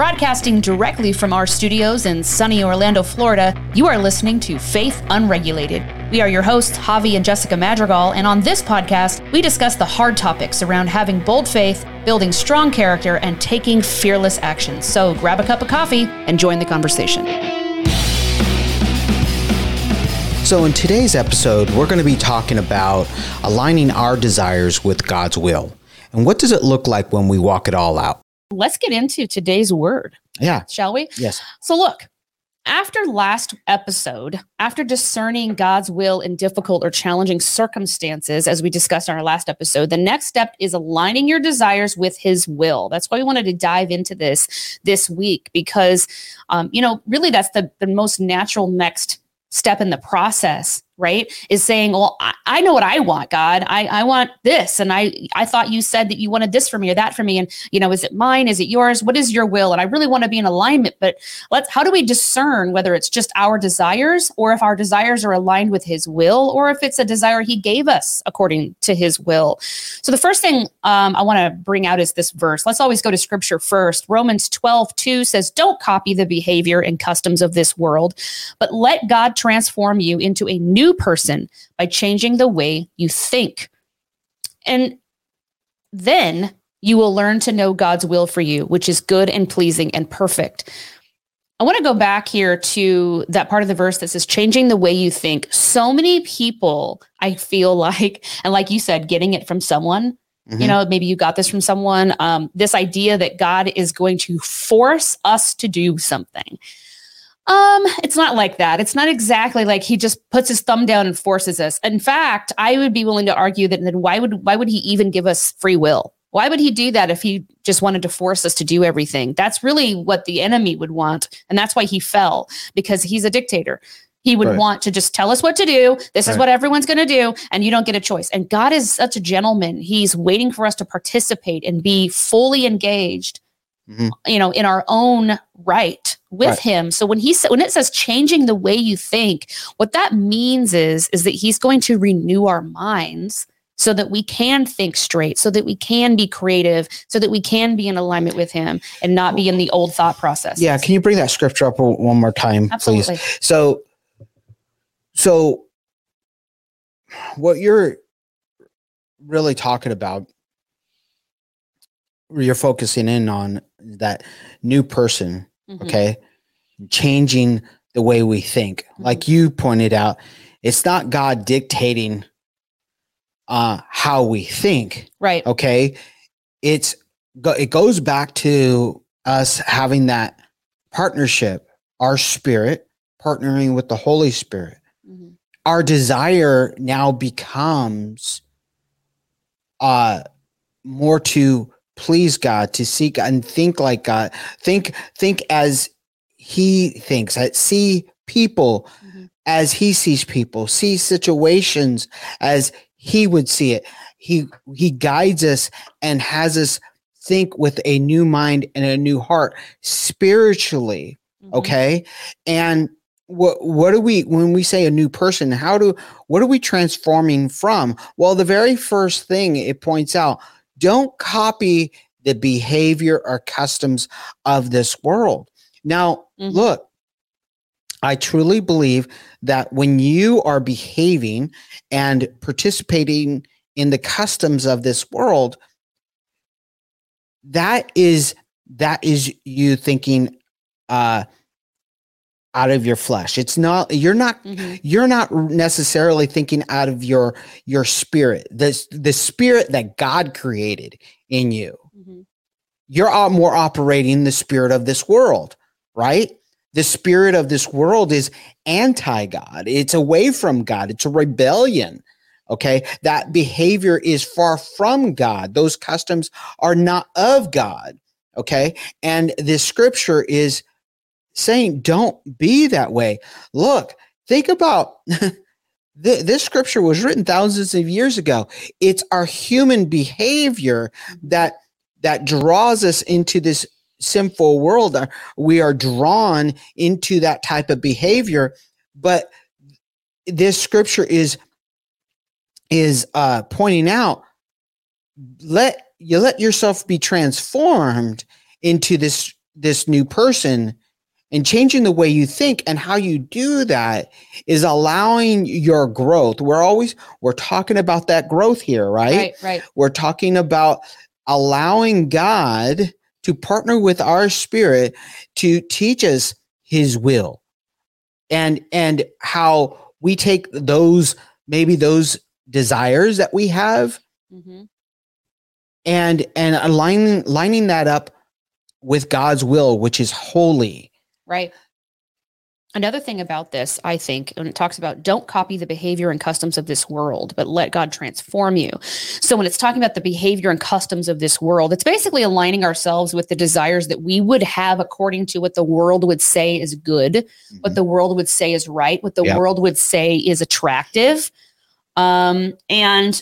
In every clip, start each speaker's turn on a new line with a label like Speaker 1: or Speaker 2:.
Speaker 1: Broadcasting directly from our studios in sunny Orlando, Florida, you are listening to Faith Unregulated. We are your hosts, Javi and Jessica Madrigal, and on this podcast, we discuss the hard topics around having bold faith, building strong character, and taking fearless action. So grab a cup of coffee and join the conversation.
Speaker 2: So, in today's episode, we're going to be talking about aligning our desires with God's will. And what does it look like when we walk it all out?
Speaker 1: Let's get into today's word.
Speaker 2: Yeah.
Speaker 1: Shall we?
Speaker 2: Yes.
Speaker 1: So, look, after last episode, after discerning God's will in difficult or challenging circumstances, as we discussed in our last episode, the next step is aligning your desires with His will. That's why we wanted to dive into this this week because, um, you know, really that's the, the most natural next step in the process right is saying well I, I, know what i want god. I, I want this and i i thought you said that you wanted this for me or that for me and you know is it mine? Is it yours? What is your will? And i really want to be in alignment but let's how do we discern whether it's just our desires or if our desires are aligned with his will or if it's a desire he gave us according to his will? So the first thing um, i want to bring out is this verse. Let's always go to scripture first. Romans 12 2 says don't copy the behavior and customs of this world but let god transform you into a new new person by changing the way you think. And then you will learn to know God's will for you, which is good and pleasing and perfect. I want to go back here to that part of the verse that says changing the way you think. So many people, I feel like, and like you said, getting it from someone. Mm-hmm. You know, maybe you got this from someone. Um, this idea that God is going to force us to do something. Um, it's not like that. It's not exactly like he just puts his thumb down and forces us. In fact, I would be willing to argue that then why would why would he even give us free will? Why would he do that if he just wanted to force us to do everything? That's really what the enemy would want. And that's why he fell, because he's a dictator. He would right. want to just tell us what to do. This right. is what everyone's going to do, and you don't get a choice. And God is such a gentleman. He's waiting for us to participate and be fully engaged mm-hmm. you know, in our own right with right. him. So when he said when it says changing the way you think, what that means is is that he's going to renew our minds so that we can think straight, so that we can be creative, so that we can be in alignment with him and not be in the old thought process.
Speaker 2: Yeah, can you bring that scripture up one more time, Absolutely. please? So so what you're really talking about you're focusing in on that new person, mm-hmm. okay? Changing the way we think. Mm-hmm. Like you pointed out, it's not God dictating uh how we think.
Speaker 1: Right.
Speaker 2: Okay? It's it goes back to us having that partnership, our spirit partnering with the Holy Spirit. Mm-hmm. Our desire now becomes uh more to please God, to seek and think like God. Think think as he thinks. See people mm-hmm. as he sees people. See situations as he would see it. He he guides us and has us think with a new mind and a new heart spiritually. Mm-hmm. Okay? And what what do we when we say a new person how do what are we transforming from well the very first thing it points out don't copy the behavior or customs of this world. Now, mm-hmm. look, I truly believe that when you are behaving and participating in the customs of this world, that is that is you thinking uh out of your flesh. It's not you're not mm-hmm. you're not necessarily thinking out of your your spirit the the spirit that god created in you. Mm-hmm. you're more operating the spirit of this world right? The spirit of this world is anti god it's away from god. It's a rebellion okay? That behavior is far from god. Those customs are not of god okay? And this scripture is saying don't be that way. Look, think about this scripture was written thousands of years ago. It's our human behavior that that draws us into this sinful world. We are drawn into that type of behavior, but this scripture is is uh, pointing out let you let yourself be transformed into this this new person and changing the way you think and how you do that is allowing your growth. We're always we're talking about that growth here right?
Speaker 1: Right right.
Speaker 2: We're talking about allowing god to partner with our spirit to teach us his will. And and how we take those maybe those desires that we have
Speaker 1: hmm
Speaker 2: and and aligning lining that up with god's will which is holy
Speaker 1: Right. Another thing about this, I think, when it talks about don't copy the behavior and customs of this world, but let God transform you. So when it's talking about the behavior and customs of this world, it's basically aligning ourselves with the desires that we would have according to what the world would say is good, what the world would say is right, what the
Speaker 2: Yep.
Speaker 1: world would say is attractive. Um, and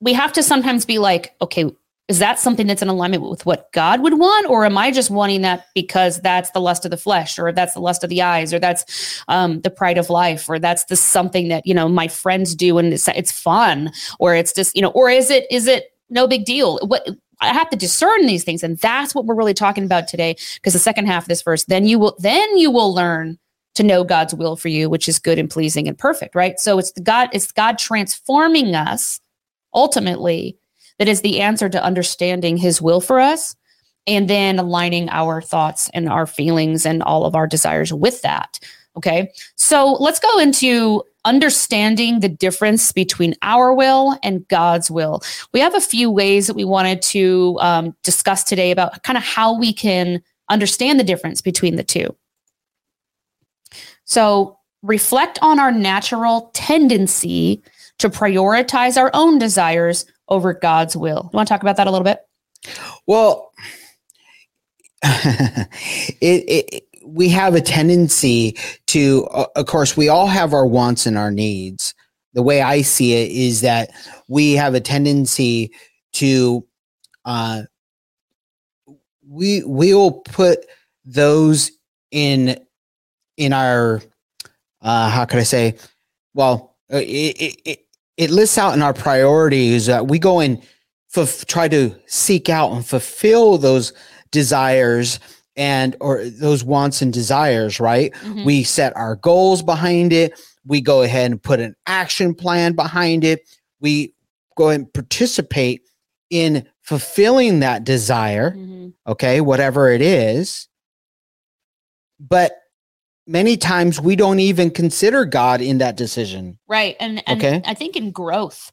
Speaker 1: we have to sometimes be like, okay, is that something that's in alignment with what God would want, or am I just wanting that because that's the lust of the flesh, or that's the lust of the eyes, or that's um, the pride of life, or that's the something that you know my friends do and it's, it's fun, or it's just you know, or is it is it no big deal? What I have to discern these things, and that's what we're really talking about today. Because the second half of this verse, then you will then you will learn to know God's will for you, which is good and pleasing and perfect, right? So it's the God, it's God transforming us ultimately that is the answer to understanding his will for us and then aligning our thoughts and our feelings and all of our desires with that. Okay. So let's go into understanding the difference between our will and God's will. We have a few ways that we wanted to um, discuss today about kind of how we can understand the difference between the two. So reflect on our natural tendency to prioritize our own desires over God's will. You want to talk about that a little bit?
Speaker 2: Well, it, it we have a tendency to, of course, we all have our wants and our needs. The way I see it is that we have a tendency to, uh, we we'll put those in in our, uh, how can I say? Well, uh, it, it, it lists out in our priorities that we go and f- try to seek out and fulfill those desires and or those wants and desires right
Speaker 1: Mhm.
Speaker 2: we set our goals behind it we go ahead and put an action plan behind it we go and participate in fulfilling that desire
Speaker 1: Mhm.
Speaker 2: okay whatever it is but many times we don't even consider god in that decision
Speaker 1: Right. And, and
Speaker 2: Okay.
Speaker 1: I think in growth,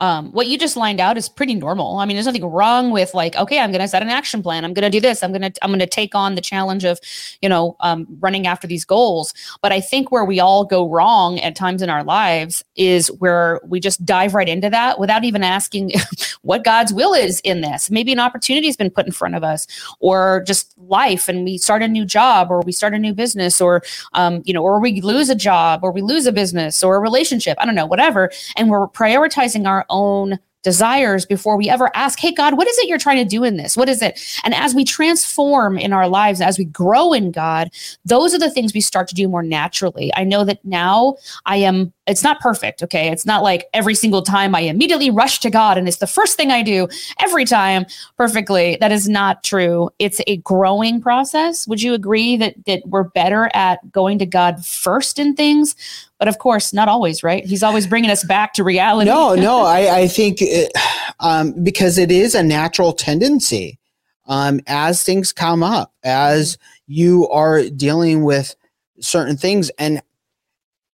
Speaker 1: um, what you just lined out is pretty normal. I mean, there's nothing wrong with like, okay, I'm going to set an action plan. I'm going to do this. I'm going to, I'm going to take on the challenge of, you know, um, running after these goals. But I think where we all go wrong at times in our lives is where we just dive right into that without even asking what God's will is in this. Maybe an opportunity has been put in front of us or just life and we start a new job or we start a new business or, um, you know, or we lose a job or we lose a business or a relationship. I don't know, whatever and we're prioritizing our own desires before we ever ask, Hey, God, what is it you're trying to do in this? What is it? And as we transform in our lives, as we grow in God, those are the things we start to do more naturally. I know that now I am, it's not perfect. Okay. It's not like every single time I immediately rush to God and it's the first thing I do every time perfectly. That is not true. It's a growing process. Would you agree that, that we're better at going to God first in things? But of course, not always, right? He's always bringing us back to reality.
Speaker 2: No, no, I, I think it, um, because it is a natural tendency um, as things come up, as you are dealing with certain things, and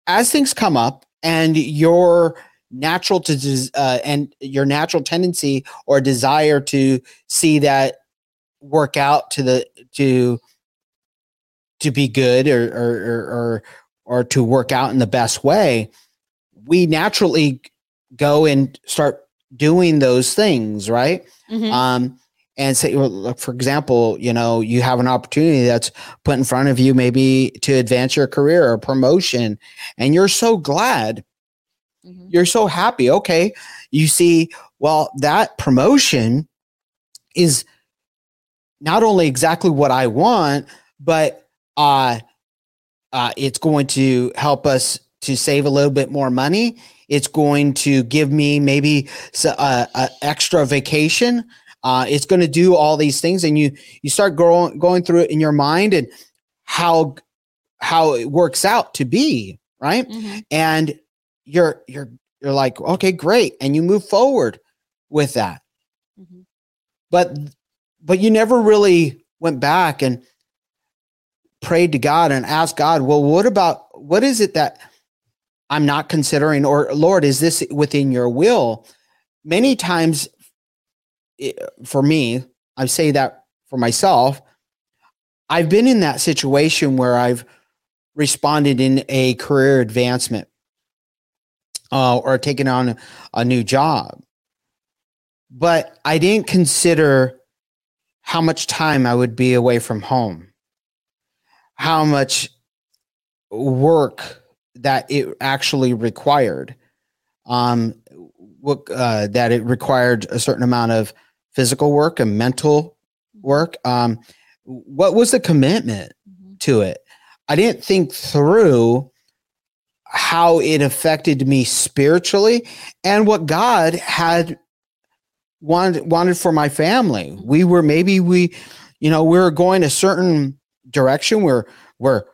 Speaker 2: as things come up, and your natural to uh, and your natural tendency or desire to see that work out to the to to be good or or or or, to work out in the best way we naturally go and start doing those things right
Speaker 1: Mhm.
Speaker 2: um and say well, look, for example you know you have an opportunity that's put in front of you maybe to advance your career or promotion and you're so glad
Speaker 1: Mhm.
Speaker 2: you're so happy okay you see well that promotion is not only exactly what i want but uh uh, it's going to help us to save a little bit more money. It's going to give me maybe uh, a extra vacation. Uh, it's going to do all these things, and you you start going going through it in your mind and how how it works out to be right, mm-hmm. and you're you're you're like okay great, and you move forward with that, mm-hmm. but but you never really went back and prayed to God and asked God, well, what about what is it that I'm not considering, or Lord, is this within your will? Many times for me, I say that for myself, I've been in that situation where I've responded in a career advancement uh, or taken on a new job. But I didn't consider how much time I would be away from home, how much work that it actually required, um, what, uh, that it required a certain amount of physical work and mental work. Um, what was the commitment mm-hmm. to it? I didn't think through how it affected me spiritually and what God had wanted wanted for my family. Mm-hmm. We were maybe we, you know, we are going a certain direction. We're we're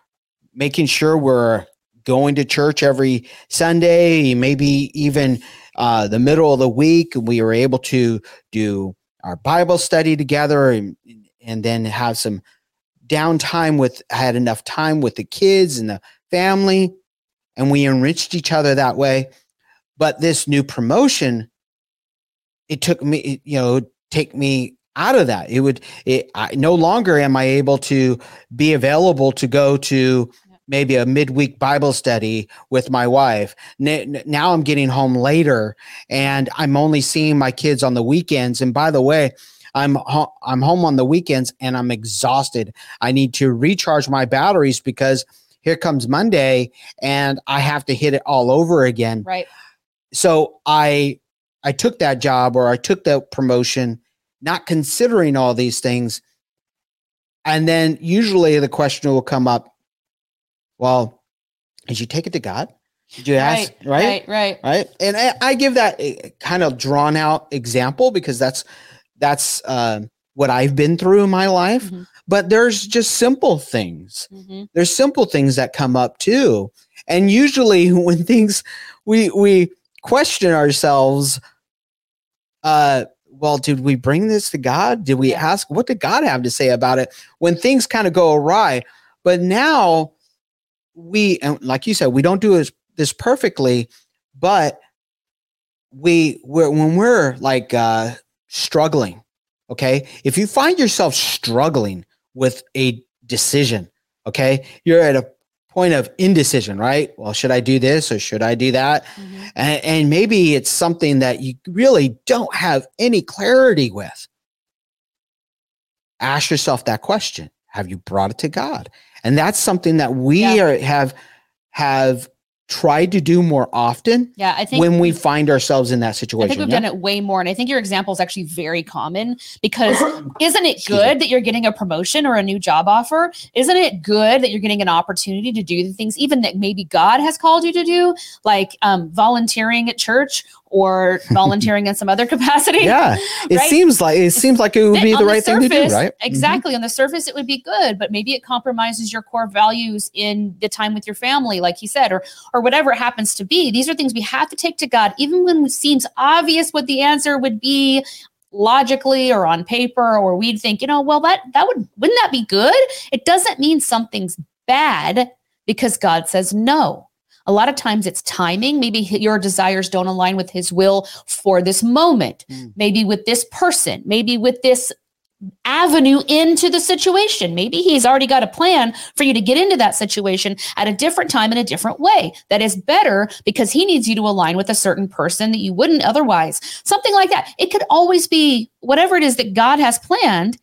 Speaker 2: making sure we're going to church every Sunday, maybe even uh, the middle of the week. And we were able to do our Bible study together and, and then have some downtime with had enough time with the kids and the family. And we enriched each other that way. But this new promotion it took me you know take me out of that. It would it I, no longer am i able to be available to go to maybe a midweek Bible study with my wife. Now I'm getting home later and I'm only seeing my kids on the weekends. And by the way, I'm ho- I'm home on the weekends and I'm exhausted. I need to recharge my batteries because here comes Monday and I have to hit it all over again.
Speaker 1: Right.
Speaker 2: So I I took that job or I took that promotion not considering all these things. And then usually the question will come up well, did you take it to God? Did you ask?
Speaker 1: Right, right,
Speaker 2: right, right. And I, I give that kind of drawn out example because that's that's uh, what I've been through in my life. Mm-hmm. But there's just simple things. Mm-hmm. There's simple things that come up too. And usually, when things we we question ourselves, uh, well, did we bring this to God? Did we yeah. ask what did God have to say about it when things kind of go awry? But now we and like you said we don't do this, this perfectly but we we're, when we're like uh struggling okay? If you find yourself struggling with a decision okay? You're at a point of indecision right? Well should i do this or should i do that? Mm-hmm. and, and maybe it's something that you really don't have any clarity with. Ask yourself that question. Have you brought it to god and that's something that we yeah. are, have have tried to do more often.
Speaker 1: Yeah, I think
Speaker 2: when we find ourselves in that situation. I
Speaker 1: think we've yeah? done it way more. And I think your example is actually very common because isn't it good that you're getting a promotion or a new job offer? Isn't it good that you're getting an opportunity to do the things even that maybe God has called you to do, like um, volunteering at church or volunteering in some other capacity.
Speaker 2: Yeah. It right? seems like it seems like it would be the right the surface, thing to do, right?
Speaker 1: Mm-hmm. Exactly. Mm-hmm. On the surface it would be good, but maybe it compromises your core values in the time with your family, like he said, or or whatever it happens to be. These are things we have to take to God, even when it seems obvious what the answer would be logically or on paper, or we'd think, you know, well, that that would wouldn't that be good? It doesn't mean something's bad because God says no. A lot of times it's timing. Maybe your desires don't align with his will for this moment, mm. maybe with this person, maybe with this avenue into the situation. Maybe he's already got a plan for you to get into that situation at a different time in a different way that is better because he needs you to align with a certain person that you wouldn't otherwise. Something like that. It could always be whatever it is that God has planned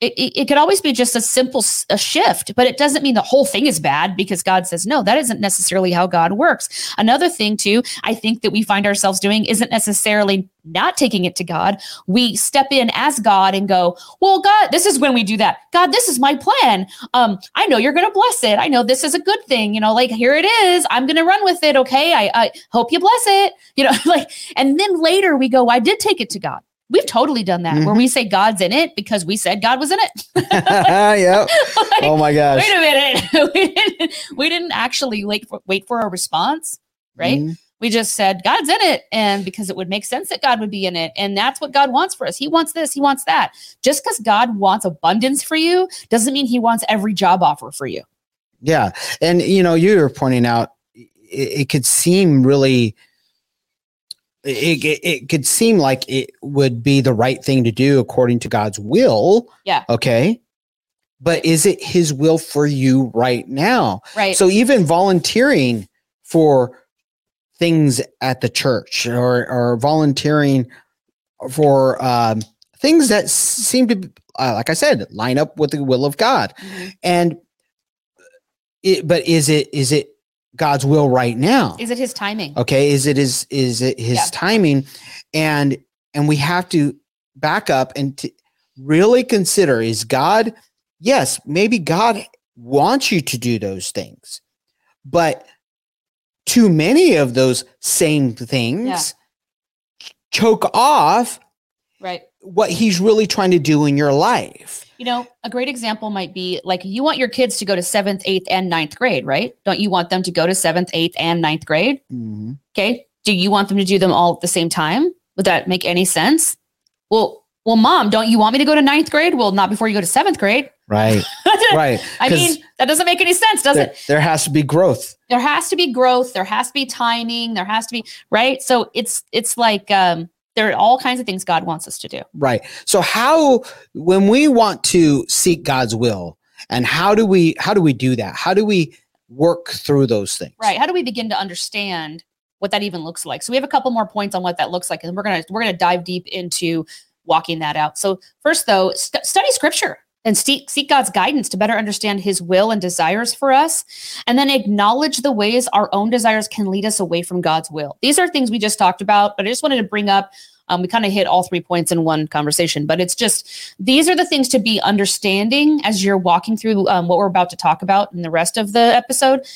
Speaker 1: it, it, could always be just a simple a shift but it doesn't mean the whole thing is bad because god says no. That isn't necessarily how god works. Another thing too i think that we find ourselves doing isn't necessarily not taking it to god. We step in as god and go well god this is when we do that. God this is my plan. Um i know you're gonna bless it. I know this is a good thing. You know like here it is. I'm gonna run with it okay? I, I hope you bless it. You know like and then later we go i did take it to god We've totally done that where
Speaker 2: Mhm.
Speaker 1: we say God's in it because we said God was in it.
Speaker 2: yep.
Speaker 1: Like,
Speaker 2: Oh my gosh.
Speaker 1: Wait a minute. we, didn't, we didn't actually wait for, wait for a response, right?
Speaker 2: Mhm.
Speaker 1: We just said God's in it. And because it would make sense that God would be in it. And that's what God wants for us. He wants this, He wants that. Just because God wants abundance for you doesn't mean He wants every job offer for you.
Speaker 2: Yeah. And, you know, you were pointing out it, it could seem really, it, it, it could seem like it would be the right thing to do according to God's will.
Speaker 1: Yeah.
Speaker 2: Okay. But is it his will for you right now?
Speaker 1: Right.
Speaker 2: So even volunteering for things at the church or, or volunteering for um, things that seem to, uh, like I said, line up with the will of God
Speaker 1: Mhm.
Speaker 2: and it, but is it is it god's will right now
Speaker 1: Is it His timing?
Speaker 2: okay is it is is it his
Speaker 1: Yeah.
Speaker 2: timing and and we have to back up and to really consider is god yes maybe god wants you to do those things but too many of those same things choke off
Speaker 1: Right.
Speaker 2: what he's really trying to do in your life
Speaker 1: You know, a great example might be like you want your kids to go to seventh, eighth, and ninth grade, right? Don't you want them to go to seventh, eighth, and ninth grade?
Speaker 2: Mhm.
Speaker 1: Okay. Do you want them to do them all at the same time? Would that make any sense? Well, well, mom, don't you want me to go to ninth grade? Well, not before you go to seventh grade.
Speaker 2: right right
Speaker 1: I mean, that doesn't make any sense, does
Speaker 2: there,
Speaker 1: it?
Speaker 2: there has to be growth
Speaker 1: There has to be growth. There has to be timing. There has to be right. So it's it's like um, there are all kinds of things God wants us to do.
Speaker 2: right so how when we want to seek god's will and how do we how do we do that how do we work through those things
Speaker 1: Right. How do we begin to understand what that even looks like? So we have a couple more points on what that looks like, and we're gonna we're gonna dive deep into walking that out. So first, though, st- study Scripture and seek seek God's guidance to better understand His will and desires for us, and then acknowledge the ways our own desires can lead us away from God's will. These are things we just talked about, but I just wanted to bring up. Um, we kind of hit all three points in one conversation, but it's just these are the things to be understanding as you're walking through um, what we're about to talk about in the rest of the episode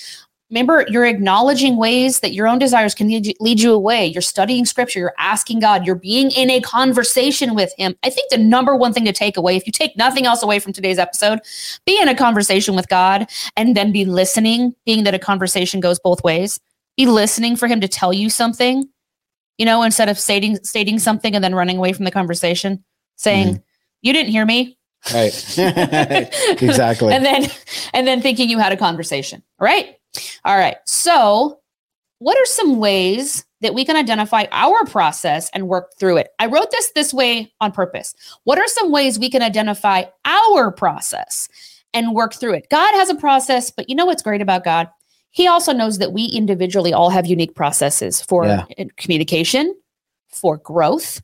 Speaker 1: remember you're acknowledging ways that your own desires can lead you, lead you away. You're studying scripture. You're asking god. You're being in a conversation with him. I think the number one thing to take away if you take nothing else away from today's episode be in a conversation with god and then be listening being that a conversation goes both ways. Be listening for him to tell you something you know instead of stating stating something and then running away from the conversation saying mm-hmm. you didn't hear me.
Speaker 2: Right. Exactly.
Speaker 1: And then and then thinking you had a conversation all right all right so what are some ways that we can identify our process and work through it? I wrote this this way on purpose. What are some ways we can identify our process and work through it? God has a process but you know what's great about god? He also knows that we individually all have unique processes for
Speaker 2: Yeah.
Speaker 1: communication for growth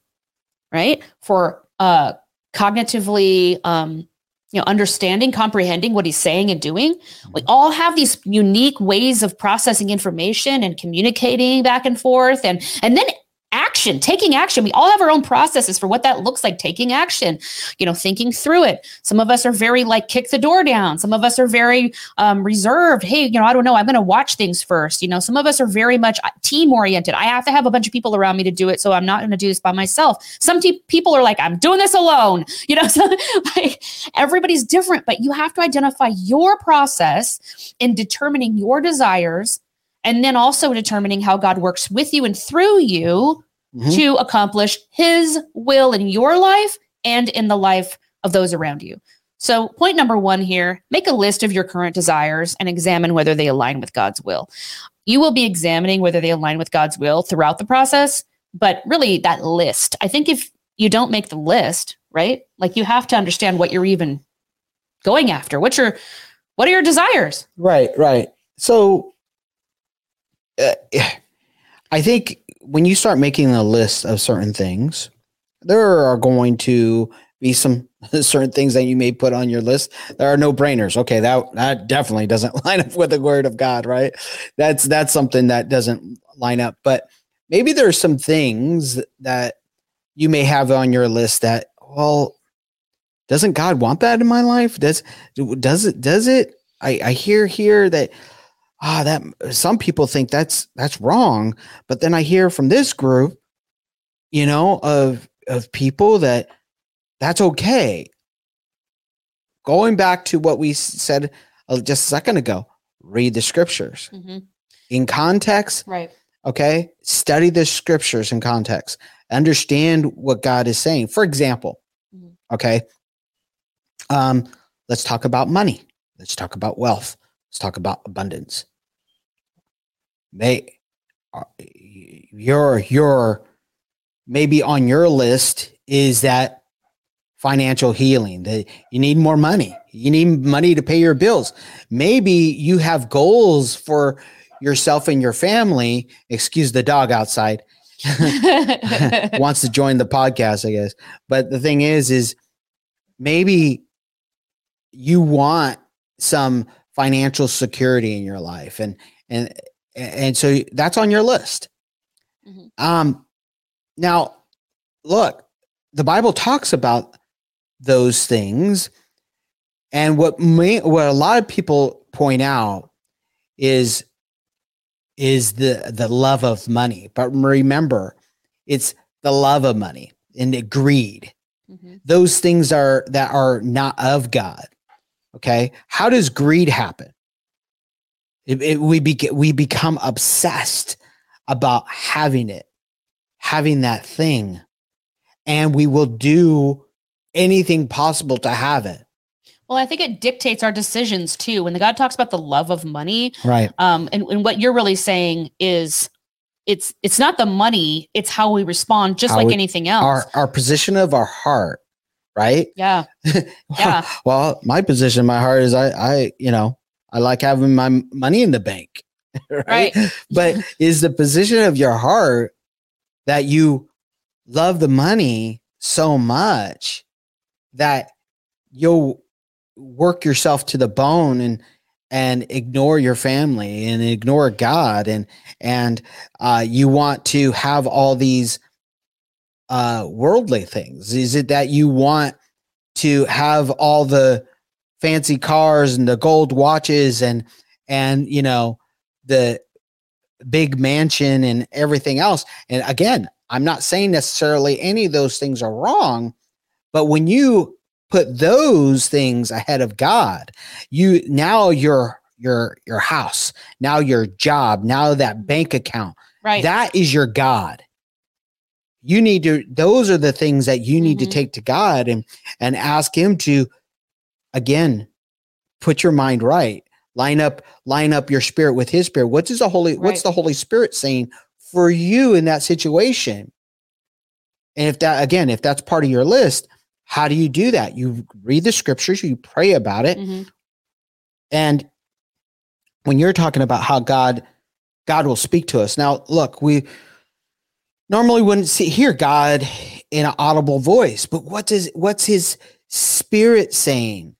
Speaker 1: right? For uh cognitively um you know understanding comprehending what he's saying and doing. We all have these unique ways of processing information and communicating back and forth. And and then action taking action. We all have our own processes for what that looks like taking action you know thinking through it. Some of us are very like kick the door down. Some of us are very um, reserved. Hey you know i don't know. I'm going to watch things first you know. Some of us are very much team oriented i have to have a bunch of people around me to do it so i'm not going to do this by myself. Some te- people are like i'm doing this alone you know so like everybody's different but you have to identify your process in determining your desires and then also determining how god works with you and through you
Speaker 2: Mhm.
Speaker 1: to accomplish his will in your life and in the life of those around you. So point number one here make a list of your current desires and examine whether they align with god's will. You will be examining whether they align with god's will throughout the process but really that list i think if you don't make the list right like you have to understand what you're even going after. What's your what are your desires?
Speaker 2: Right right. So uh, i think when you start making a list of certain things there are going to be some certain things that you may put on your list there are no brainers okay that that definitely doesn't line up with the word of god right? That's that's something that doesn't line up. But maybe there are some things that you may have on your list that well doesn't god want that in my life? Does does it does it i i hear here that ah that some people think that's that's wrong but then i hear from this group you know of of people that that's okay. Going back to what we said uh, just a second ago, read the scriptures
Speaker 1: Mhm.
Speaker 2: in context.
Speaker 1: Right.
Speaker 2: Okay. Study the scriptures in context. Understand what God is saying. For example,
Speaker 1: Mhm.
Speaker 2: okay. Um, let's talk about money. Let's talk about wealth. Let's talk about abundance. May uh, your your maybe on your list is that financial healing that you need more money. You need money to pay your bills. Maybe you have goals for yourself and your family. Excuse the dog outside. Wants to join the podcast i guess. But the thing is is maybe you want some financial security in your life and and and so that's on your list
Speaker 1: Mhm.
Speaker 2: um now look the bible talks about those things and what may what a lot of people point out is is the the love of money but remember it's the love of money and the greed
Speaker 1: Mhm.
Speaker 2: those things are that are not of God. Okay, how does greed happen? It, it- we be, we become obsessed about having it, having that thing, and we will do anything possible to have it.
Speaker 1: Well, I think it dictates our decisions too. When the God talks about the love of money,
Speaker 2: Right.
Speaker 1: um, and, and what you're really saying is it's it's not the money, it's how we respond, just
Speaker 2: How
Speaker 1: like
Speaker 2: we-
Speaker 1: anything else.
Speaker 2: Our our position of our heart. Right.
Speaker 1: yeah. Yeah.
Speaker 2: well, my position, my heart is I I you know I like having my money in the bank.
Speaker 1: Right.
Speaker 2: but is the position of your heart that you love the money so much that you'll work yourself to the bone and and ignore your family and ignore God and and uh, you want to have all these uh, worldly things? Is it that you want to have all the fancy cars and the gold watches and and you know the big mansion and everything else. And again, I'm not saying necessarily any of those things are wrong, but when you put those things ahead of God, you now your your your house, now your job, now that bank account,
Speaker 1: Right.
Speaker 2: that is your God. You need to those are the things that you need
Speaker 1: Mhm.
Speaker 2: to take to God and and ask him to again put your mind right. Line up line up your spirit with his spirit. What is the holy what's the holy spirit saying for you in that situation? And if that again if that's part of your list how do you do that? You read the scriptures you pray about it.
Speaker 1: Mhm.
Speaker 2: and when you're talking about how god god will speak to us. Now look we normally wouldn't see hear god in an audible voice but what does what's his spirit saying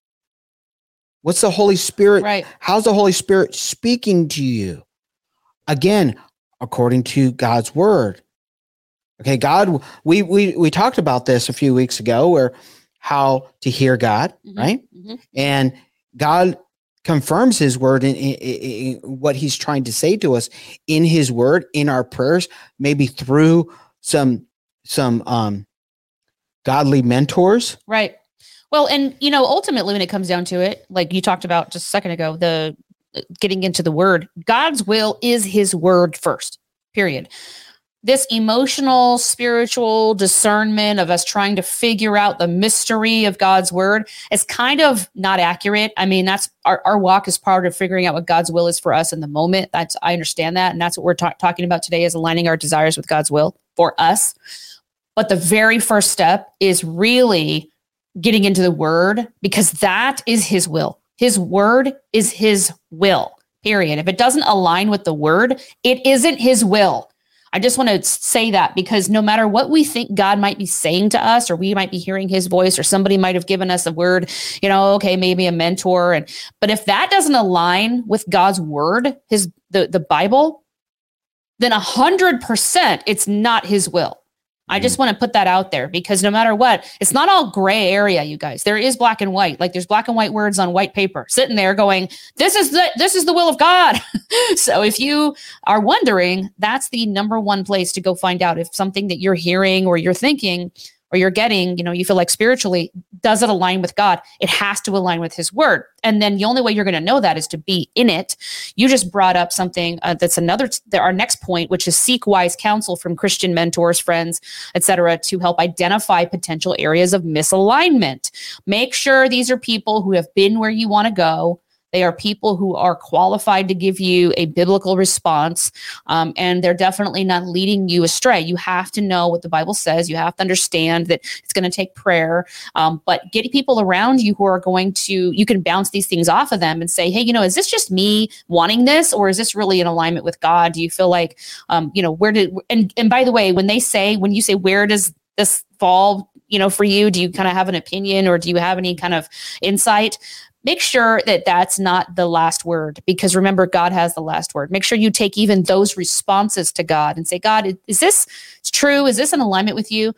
Speaker 2: what's the holy spirit
Speaker 1: Right.
Speaker 2: how's the holy spirit speaking to you again according to god's word okay god we we we talked about this a few weeks ago where how to hear god
Speaker 1: Mhm.
Speaker 2: right
Speaker 1: Mhm.
Speaker 2: and God confirms his word in, in- in- what he's trying to say to us in his word in our prayers maybe through some some um godly mentors
Speaker 1: Right. Well, and you know, ultimately, when it comes down to it, like you talked about just a second ago, the uh, getting into the word, God's will is His word first. Period. This emotional, spiritual discernment of us trying to figure out the mystery of God's word is kind of not accurate. I mean, that's our, our walk is part of figuring out what God's will is for us in the moment. That's I understand that, and that's what we're ta- talking about today is aligning our desires with God's will for us. But the very first step is really getting into the word because that is his will. His word is his will, period. If it doesn't align with the word, it isn't his will. I just want to say that because no matter what we think God might be saying to us, or we might be hearing his voice, or somebody might have given us a word, you know, okay, maybe a mentor. And but if that doesn't align with God's word, his the, the Bible, then a hundred percent it's not his will. I just mm. want to put that out there because no matter what, it's not all gray area, you guys. There is black and white. Like there's black and white words on white paper sitting there going, this is the this is the will of God. so if you are wondering, that's the number one place to go find out if something that you're hearing or you're thinking or you're getting, you know, you feel like spiritually, does it align with God? It has to align with His Word. And then the only way you're going to know that is to be in it. You just brought up something uh, that's another, t- our next point, which is seek wise counsel from Christian mentors, friends, etc., to help identify potential areas of misalignment. Make sure these are people who have been where you want to go they are people who are qualified to give you a biblical response, um, and they're definitely not leading you astray. You have to know what the Bible says. You have to understand that it's going to take prayer, um, but get people around you who are going to, you can bounce these things off of them and say, hey, you know, is this just me wanting this, or is this really in alignment with God? Do you feel like, um, you know, where did, and, and by the way, when they say, when you say, where does this fall you know for you do you kind of have an opinion or do you have any kind of insight make sure that that's not the last word because remember god has the last word. Make sure you take even those responses to god and say god is this true? Is this in alignment with you?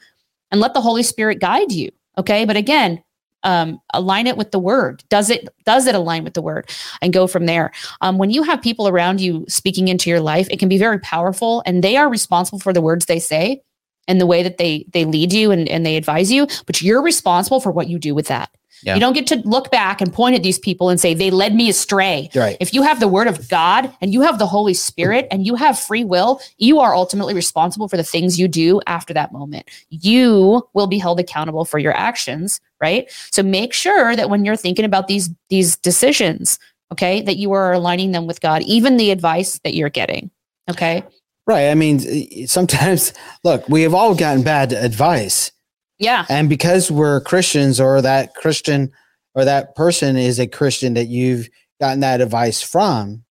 Speaker 1: And let the holy spirit guide you okay? But again um, align it with the word. Does it does it align with the word? And go from there. Um, when you have people around you speaking into your life it can be very powerful and they are responsible for the words they say and the way that they they lead you and, and they advise you but you're responsible for what you do with that yeah. You don't get to look back and point at these people and say, they led me astray.
Speaker 2: Right.
Speaker 1: If you have the word of God and you have the Holy Spirit and you have free will, you are ultimately responsible for the things you do after that moment. You will be held accountable for your actions, right? So make sure that when you're thinking about these, these decisions, okay, that you are aligning them with God, even the advice that you're getting. Okay.
Speaker 2: Right. I mean, sometimes, look, we have all gotten bad advice
Speaker 1: yeah.
Speaker 2: And because we're Christians or that Christian or that person is a Christian that you've gotten that advice from,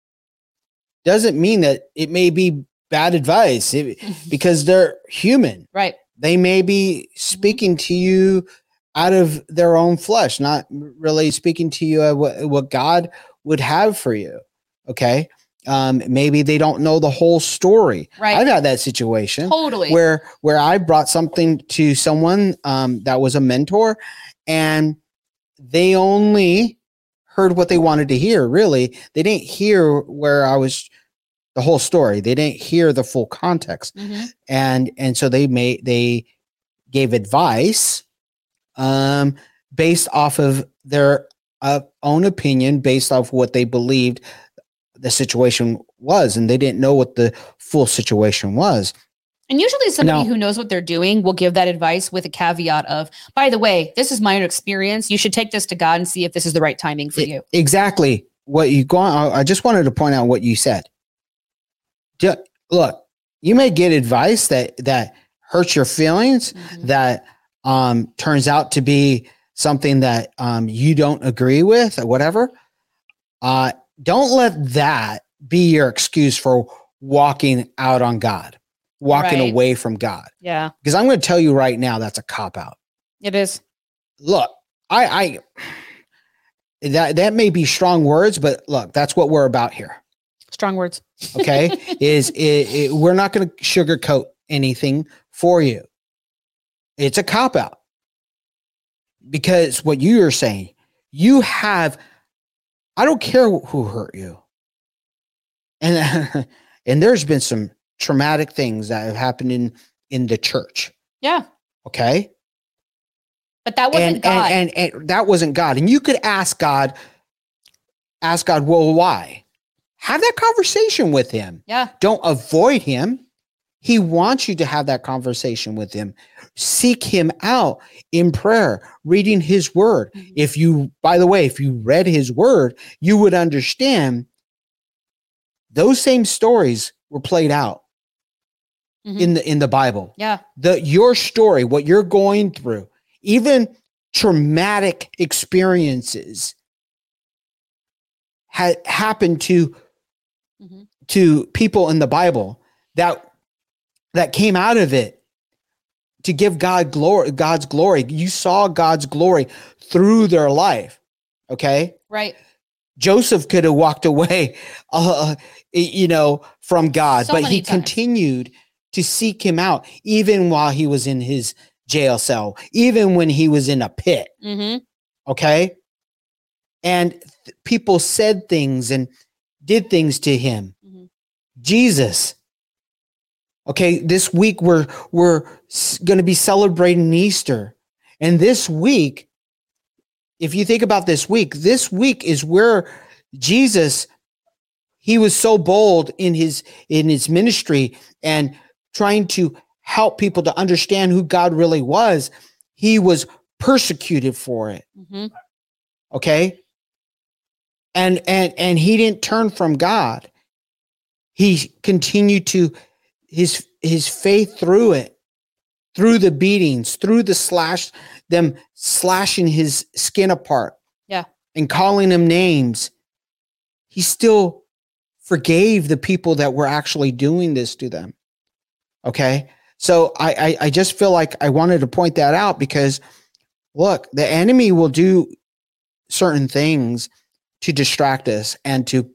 Speaker 2: doesn't mean that it may be bad advice it, because they're human.
Speaker 1: Right.
Speaker 2: They may be speaking to you out of their own flesh, not really speaking to you what, what God would have for you. Okay. Um, maybe they don't know the whole story.
Speaker 1: Right.
Speaker 2: I've had that situation
Speaker 1: totally
Speaker 2: where where I brought something to someone um, that was a mentor, and they only heard what they wanted to hear. Really, they didn't hear where I was the whole story. They didn't hear the full context, mm-hmm. and and so they made they gave advice um, based off of their uh, own opinion, based off what they believed the situation was and they didn't know what the full situation was.
Speaker 1: And usually somebody now, who knows what they're doing will give that advice with a caveat of, by the way, this is my own experience. You should take this to God and see if this is the right timing for you.
Speaker 2: Exactly. What you go on, I just wanted to point out what you said. Look, you may get advice that that hurts your feelings, mm-hmm. that um, turns out to be something that um, you don't agree with or whatever. Uh, don't let that be your excuse for walking out on God, walking right. away from God.
Speaker 1: Yeah.
Speaker 2: Because I'm going to tell you right now, that's a cop out.
Speaker 1: It is.
Speaker 2: Look, I, I, that that may be strong words, but look, that's what we're about here.
Speaker 1: Strong words.
Speaker 2: okay, is it, it, we're not going to sugarcoat anything for you. It's a cop out because what you are saying, you have I don't care who hurt you. And and there's been some traumatic things that have happened in in the church.
Speaker 1: Yeah.
Speaker 2: Okay.
Speaker 1: But that wasn't
Speaker 2: and,
Speaker 1: God.
Speaker 2: And, and, and that wasn't God. And you could ask God, ask God, well, why? Have that conversation with him.
Speaker 1: Yeah.
Speaker 2: Don't avoid him. He wants you to have that conversation with him. Seek him out in prayer, reading his word. Mm-hmm. If you, by the way, if you read his word, you would understand those same stories were played out mm-hmm. in the in the Bible.
Speaker 1: Yeah.
Speaker 2: The your story, what you're going through, even traumatic experiences had happened to mm-hmm. to people in the Bible that that came out of it to give God glory, God's glory. You saw God's glory through their life. Okay.
Speaker 1: Right.
Speaker 2: Joseph could have walked away, uh, you know, from God, so but he times. continued to seek him out even while he was in his jail cell, even when he was in a pit. Mm-hmm. Okay. And th- people said things and did things to him. Mm-hmm. Jesus Okay, this week we're we're going to be celebrating Easter. And this week, if you think about this week, this week is where Jesus he was so bold in his in his ministry and trying to help people to understand who God really was. He was persecuted for it. Mm-hmm. Okay? And and and he didn't turn from God. He continued to his his faith through it through the beatings through the slash them slashing his skin apart
Speaker 1: yeah.
Speaker 2: and calling him names he still forgave the people that were actually doing this to them. Okay? So I, I i just feel like i wanted to point that out because look the enemy will do certain things to distract us and to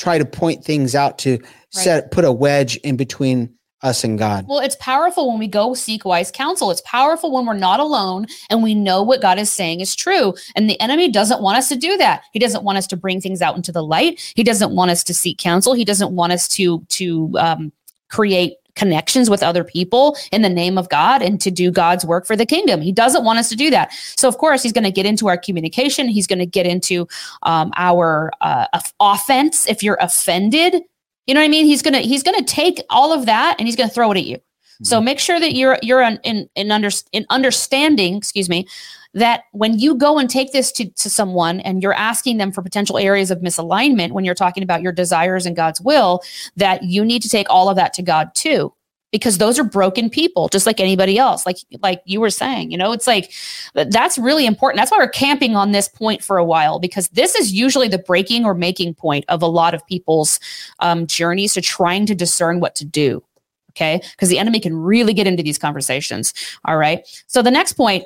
Speaker 2: try to point things out to right. set put a wedge in between us and God.
Speaker 1: Well, it's powerful when we go seek wise counsel. It's powerful when we're not alone and we know what God is saying is true. And the enemy doesn't want us to do that. He doesn't want us to bring things out into the light. He doesn't want us to seek counsel. He doesn't want us to to um, create connections with other people in the name of God and to do God's work for the kingdom. He doesn't want us to do that. So, of course, he's going to get into our communication. He's going to get into um, our uh, offense. If you're offended, you know what I mean? He's gonna he's gonna take all of that and he's gonna throw it at you. Mm-hmm. So make sure that you're you're in in in, under, in understanding, excuse me, that when you go and take this to, to someone and you're asking them for potential areas of misalignment when you're talking about your desires and God's will, that you need to take all of that to God too because those are broken people just like anybody else. Like like you were saying you know it's like that's really important. That's why we're camping on this point for a while because this is usually the breaking or making point of a lot of people's um, journeys to trying to discern what to do okay because the enemy can really get into these conversations all right so the next point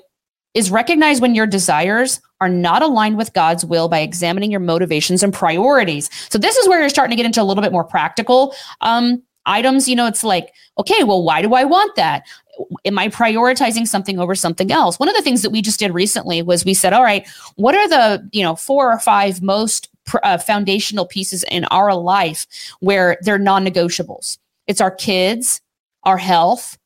Speaker 1: is recognize when your desires are not aligned with God's will by examining your motivations and priorities. So this is where you're starting to get into a little bit more practical um, items, you know, it's like, okay, well, why do I want that? Am I prioritizing something over something else? One of the things that we just did recently was we said, all right, what are the, you know, four or five most uh, foundational pieces in our life where they're non-negotiables? It's our kids, our health,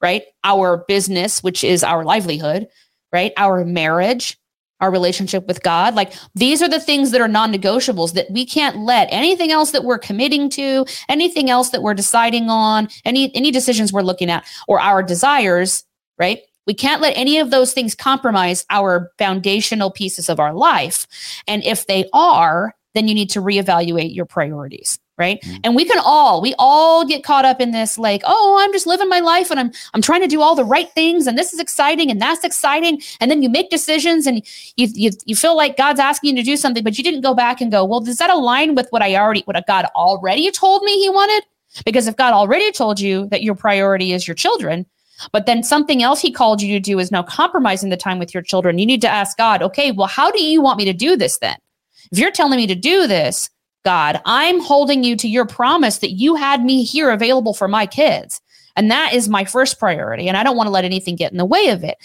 Speaker 1: right? Our business, which is our livelihood, right? Our marriage, our relationship with God. Like these are the things that are non negotiables that we can't let anything else that we're committing to, anything else that we're deciding on, any, any decisions we're looking at, or our desires, right? We can't let any of those things compromise our foundational pieces of our life. And if they are, then you need to reevaluate your priorities right? Mm-hmm. and we can all we all get caught up in this like oh i'm just living my life and i'm i'm trying to do all the right things and this is exciting and that's exciting. And then you make decisions and you you, you feel like god's asking you to do something but you didn't go back and go well does that align with what i already what god already told me he wanted? Because if god already told you that your priority is your children but then something else he called you to do is now compromising the time with your children you need to ask god okay well how do you want me to do this then? If you're telling me to do this God, I'm holding you to your promise that you had me here available for my kids. And that is my first priority. And I don't want to let anything get in the way of it.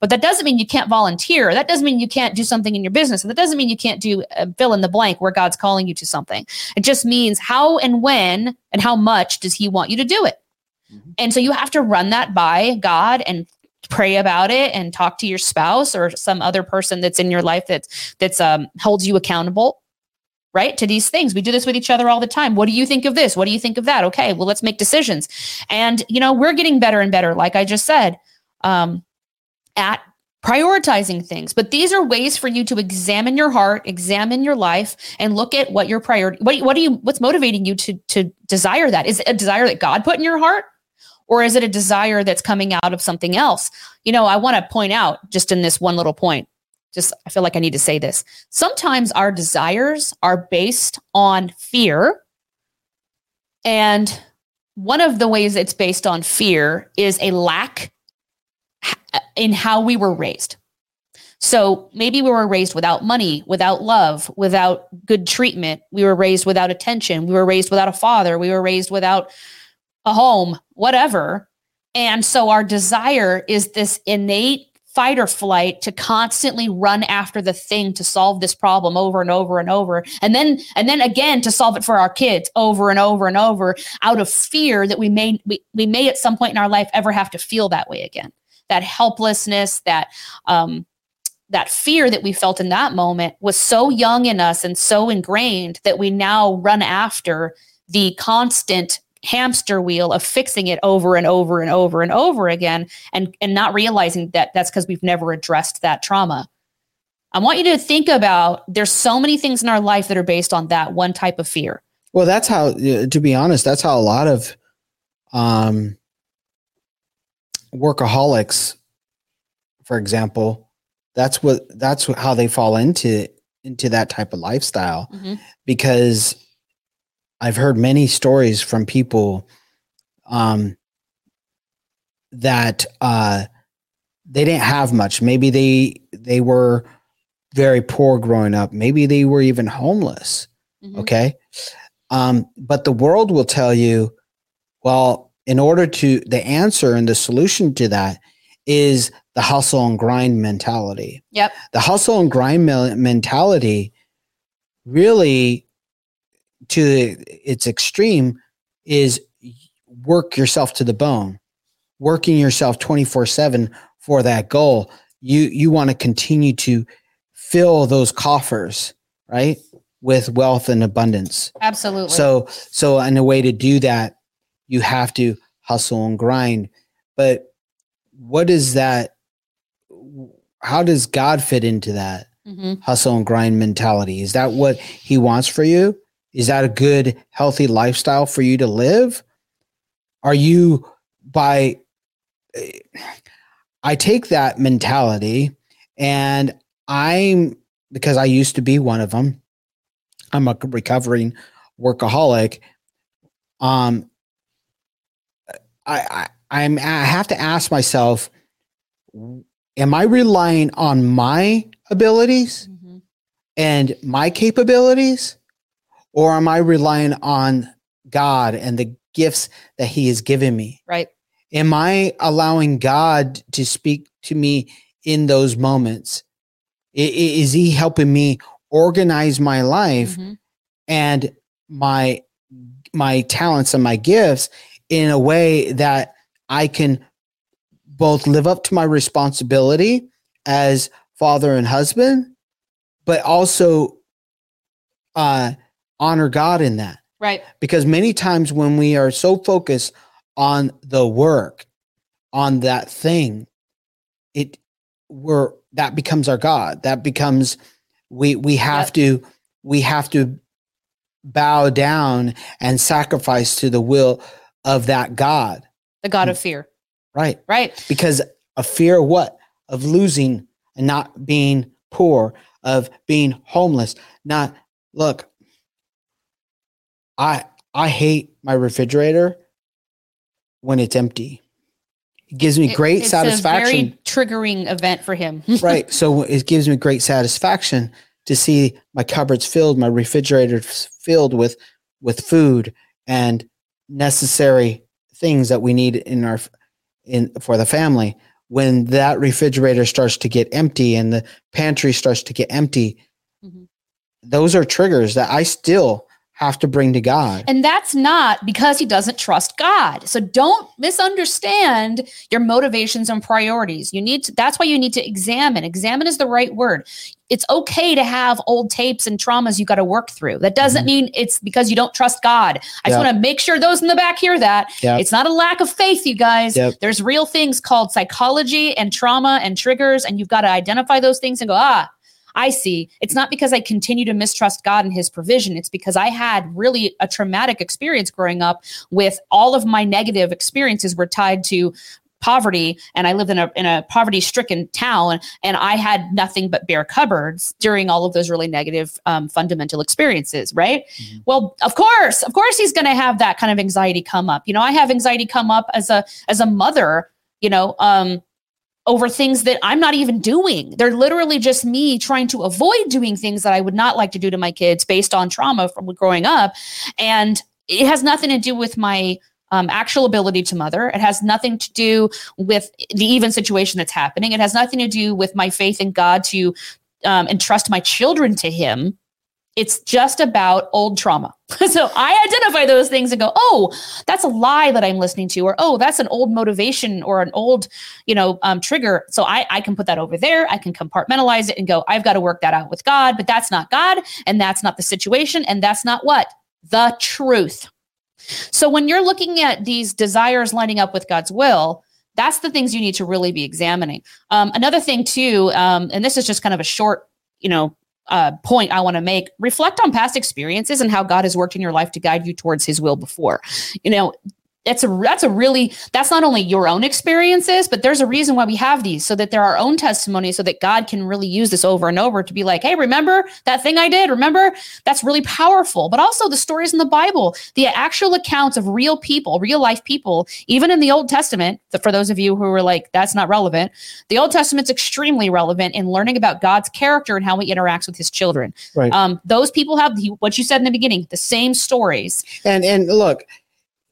Speaker 1: But that doesn't mean you can't volunteer. That doesn't mean you can't do something in your business. And that doesn't mean you can't do uh, fill in the blank where God's calling you to something. It just means how and when and how much does He want you to do it. Mm-hmm. And so you have to run that by God and pray about it and talk to your spouse or some other person that's in your life that's that's um, holds you accountable right to these things. We do this with each other all the time. What do you think of this? What do you think of that? Okay well let's make decisions. And you know we're getting better and better like i just said um, at prioritizing things. But these are ways for you to examine your heart examine your life and look at what your priority what, what do you what's motivating you to to desire that? Is it a desire that god put in your heart? Or is it a desire that's coming out of something else? You know i want to point out just in this one little point just I feel like I need to say this. Sometimes our desires are based on fear. And one of the ways it's based on fear is a lack in how we were raised. So maybe we were raised without money, without love, without good treatment. We were raised without attention. We were raised without a father. We were raised without a home, whatever. And so our desire is this innate fight or flight to constantly run after the thing to solve this problem over and over and over. And then and then again to solve it for our kids over and over and over out of fear that we may we, we may at some point in our life ever have to feel that way again. That helplessness that um that fear that we felt in that moment was so young in us and so ingrained that we now run after the constant hamster wheel of fixing it over and over and over and over again and and not realizing that that's because we've never addressed that trauma i want you to think about there's so many things in our life that are based on that one type of fear
Speaker 2: well that's how to be honest that's how a lot of um workaholics for example that's what that's how they fall into into that type of lifestyle mm-hmm. because I've heard many stories from people um, that uh, they didn't have much. Maybe they they were very poor growing up. Maybe they were even homeless. Mm-hmm. Okay, um, but the world will tell you, well, in order to the answer and the solution to that is the hustle and grind mentality.
Speaker 1: Yep.
Speaker 2: The hustle and grind me- mentality really to its extreme is work yourself to the bone. Working yourself 24/7 for that goal. You you want to continue to fill those coffers right with wealth and abundance.
Speaker 1: Absolutely.
Speaker 2: So so in a way to do that you have to hustle and grind. But what is that how does god fit into that mm-hmm. hustle and grind mentality? Is that what he wants for you is that a good, healthy lifestyle for you to live? Are you by, I take that mentality and I'm, because I used to be one of them, I'm a recovering workaholic. Um, I, I, I'm, I have to ask myself, am I relying on my abilities mm-hmm. and my capabilities? Or am I relying on God and the gifts that He has given me?
Speaker 1: Right.
Speaker 2: Am I allowing God to speak to me in those moments? Is He helping me organize my life mm-hmm. and my my talents and my gifts in a way that I can both live up to my responsibility as father and husband, but also uh, honor God in that.
Speaker 1: Right.
Speaker 2: Because many times when we are so focused on the work, on that thing, it we're that becomes our God. That becomes we we have yep. to we have to bow down and sacrifice to the will of that God.
Speaker 1: The God mm. of fear.
Speaker 2: Right.
Speaker 1: Right.
Speaker 2: Because a fear of what? Of losing and not being poor, of being homeless. Not look, I I hate my refrigerator when it's empty. It gives me great it's satisfaction.
Speaker 1: triggering event for him.
Speaker 2: right. So it gives me great satisfaction to see my cupboards filled, my refrigerator filled with with food and necessary things that we need in our in for the family. When that refrigerator starts to get empty and the pantry starts to get empty, mm-hmm. those are triggers that I still have to bring to God.
Speaker 1: And that's not because he doesn't trust God. So don't misunderstand your motivations and priorities. You need to, that's why you need to examine. Examine is the right word. It's okay to have old tapes and traumas you got to work through. That doesn't mm-hmm. mean it's because you don't trust God. I yep. just want to make sure those in the back hear that. Yep. It's not a lack of faith, you guys. Yep. There's real things called psychology and trauma and triggers, and you've got to identify those things and go, ah, I see. It's not because I continue to mistrust God and his provision. It's because I had really a traumatic experience growing up with all of my negative experiences were tied to poverty and I lived in a in a poverty stricken town and I had nothing but bare cupboards during all of those really negative um, fundamental experiences right mm-hmm. well of course of course he's going to have that kind of anxiety come up you know I have anxiety come up as a as a mother you know um over things that I'm not even doing. They're literally just me trying to avoid doing things that I would not like to do to my kids based on trauma from growing up. And it has nothing to do with my um, actual ability to mother. It has nothing to do with the even situation that's happening. It has nothing to do with my faith in God to um, entrust my children to Him. It's just about old trauma. so I identify those things and go, oh, that's a lie that I'm listening to, or oh, that's an old motivation or an old, you know, um, trigger. So I, I can put that over there. I can compartmentalize it and go, I've got to work that out with God, but that's not God, and that's not the situation, and that's not what the truth. So when you're looking at these desires lining up with God's will, that's the things you need to really be examining. Um, another thing too, um, and this is just kind of a short, you know, uh, point I want to make. Reflect on past experiences and how God has worked in your life to guide you towards His will before. You know, that's a that's a really that's not only your own experiences but there's a reason why we have these so that they're our own testimony so that god can really use this over and over to be like hey remember that thing i did? Remember? That's really powerful. But also the stories in the bible the actual accounts of real people real life people even in the old testament for those of you who were like that's not relevant the old testament's extremely relevant in learning about god's character and how he interacts with his children. Right. Um, those people have what you said in the beginning the same stories.
Speaker 2: And and look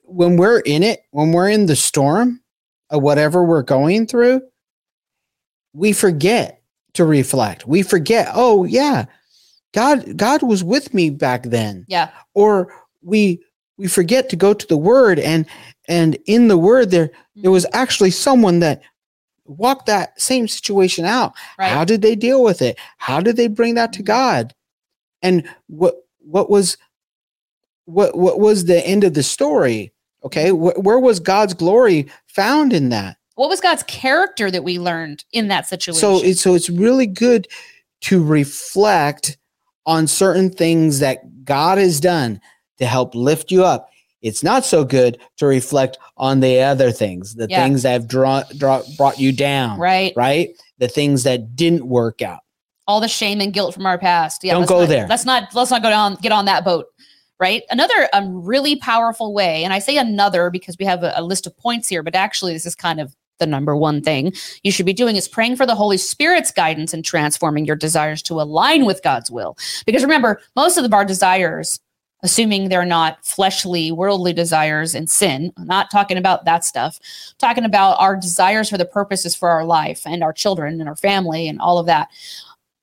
Speaker 2: when we're in it, when we're in the storm of whatever we're going through, we forget to reflect. We forget, oh yeah, God God was with me back then.
Speaker 1: Yeah.
Speaker 2: Or we we forget to go to the word and and in the word there there was actually someone that walked that same situation out. Right. How did they deal with it? How did they bring that to mm-hmm. God? And what what was what what was the end of the story? Okay, Wh- where was God's glory found in that?
Speaker 1: What was God's character that we learned in that situation?
Speaker 2: So, it's, so it's really good to reflect on certain things that God has done to help lift you up. It's not so good to reflect on the other things, the yeah. things that have drawn, draw, brought you down.
Speaker 1: Right.
Speaker 2: Right. The things that didn't work out.
Speaker 1: All the shame and guilt from our past. Yeah.
Speaker 2: Don't go
Speaker 1: not,
Speaker 2: there.
Speaker 1: Let's not. Let's not go down. Get on that boat right? Another um, really powerful way, and I say another because we have a, a list of points here, but actually, this is kind of the number one thing you should be doing is praying for the Holy Spirit's guidance and transforming your desires to align with God's will. Because remember, most of our desires, assuming they're not fleshly, worldly desires and sin, I'm not talking about that stuff, I'm talking about our desires for the purposes for our life and our children and our family and all of that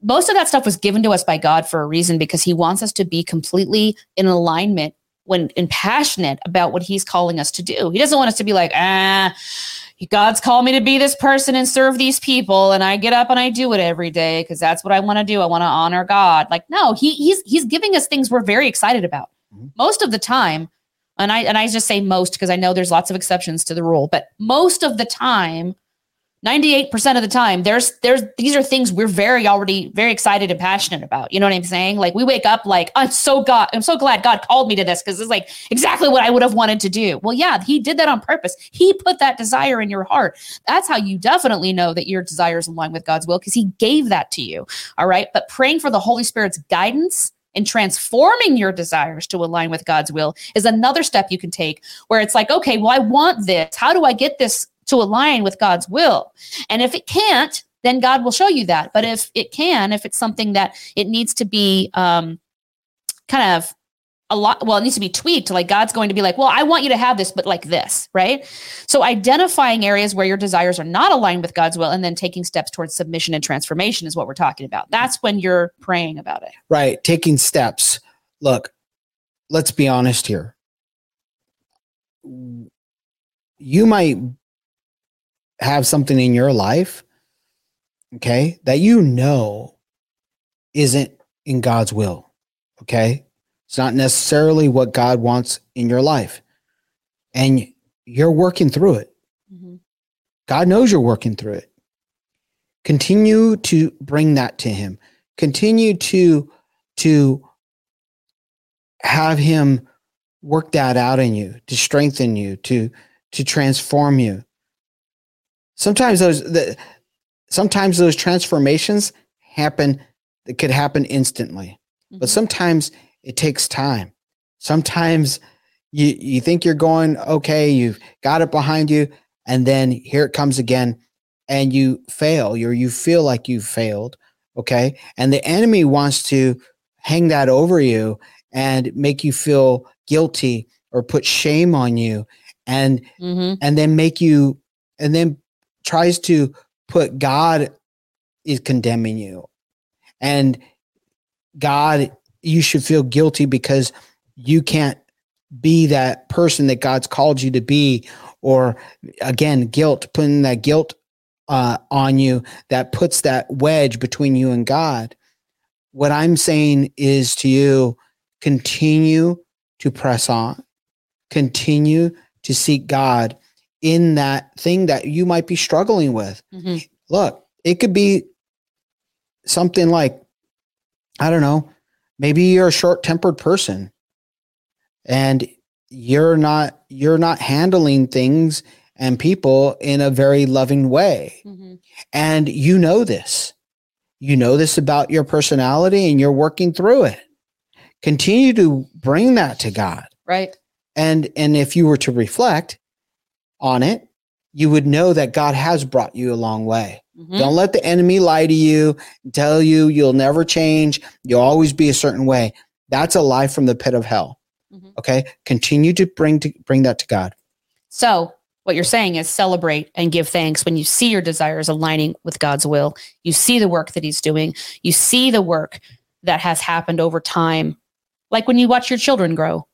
Speaker 1: most of that stuff was given to us by God for a reason because he wants us to be completely in alignment when and passionate about what he's calling us to do. He doesn't want us to be like, ah, God's called me to be this person and serve these people, and I get up and I do it every day because that's what I want to do. I want to honor God. Like, no, he he's he's giving us things we're very excited about. Mm-hmm. Most of the time, and I and I just say most because I know there's lots of exceptions to the rule, but most of the time, 98% of the time there's there's these are things we're very already very excited and passionate about. You know what i'm saying? Like we wake up like i'm so god i'm so glad god called me to this because it's like exactly what i would have wanted to do. Well yeah he did that on purpose. He put that desire in your heart. That's how you definitely know that your desires align with god's will because he gave that to you. All right? But praying for the holy spirit's guidance and transforming your desires to align with God's will is another step you can take where it's like, okay, well, I want this. How do I get this to align with God's will. And if it can't, then God will show you that. But if it can, if it's something that it needs to be um, kind of a lot, well, it needs to be tweaked. Like God's going to be like, well, I want you to have this, but like this, right? So identifying areas where your desires are not aligned with God's will and then taking steps towards submission and transformation is what we're talking about. That's when you're praying about it.
Speaker 2: Right. Taking steps. Look, let's be honest here. You might have something in your life, okay, that you know isn't in God's will, okay? It's not necessarily what God wants in your life. And you're working through it. Mm-hmm. God knows you're working through it. Continue to bring that to him. Continue to to have him work that out in you, to strengthen you, to to transform you sometimes those the, sometimes those transformations happen it could happen instantly mm-hmm. but sometimes it takes time sometimes you you think you're going okay you've got it behind you and then here it comes again and you fail or you feel like you've failed okay and the enemy wants to hang that over you and make you feel guilty or put shame on you and
Speaker 1: Mhm.
Speaker 2: and then make you and then tries to put God is condemning you. And God, you should feel guilty because you can't be that person that God's called you to be. Or again, guilt, putting that guilt uh, on you that puts that wedge between you and God. What I'm saying is to you, continue to press on, continue to seek God in that thing that you might be struggling with.
Speaker 1: Mhm.
Speaker 2: Look, it could be something like, I don't know, maybe you're a short tempered person and you're not you're not handling things and people in a very loving way
Speaker 1: Mhm.
Speaker 2: and you know this you know this about your personality and you're working through it continue to bring that to god
Speaker 1: Right.
Speaker 2: and and if you were to reflect on it you would know that god has brought you a long way
Speaker 1: Mhm.
Speaker 2: don't let the enemy lie to you and tell you you'll never change you'll always be a certain way that's a lie from the pit of hell
Speaker 1: Mhm.
Speaker 2: okay continue to bring to bring that to god
Speaker 1: So, what you're saying is celebrate and give thanks when you see your desires aligning with God's will. You see the work that He's doing, you see the work that has happened over time. Like when you watch your children grow,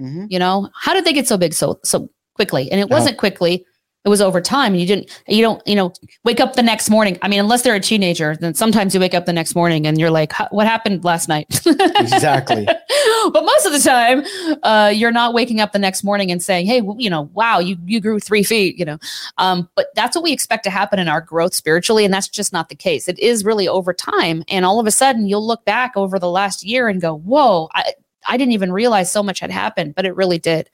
Speaker 2: Mhm.
Speaker 1: you know, how did they get so big so so quickly? And it
Speaker 2: Yeah.
Speaker 1: wasn't quickly. It was over time. You didn't, you don't, you know, wake up the next morning. I mean, unless they're a teenager, then sometimes you wake up the next morning and you're like, what happened last night?
Speaker 2: Exactly.
Speaker 1: but most of the time, uh, you're not waking up the next morning and saying, "Hey, w- you know, wow, you you grew three feet." You know, um, but that's what we expect to happen in our growth spiritually, and that's just not the case. It is really over time, and all of a sudden, you'll look back over the last year and go, "Whoa, I I didn't even realize so much had happened," but it really did.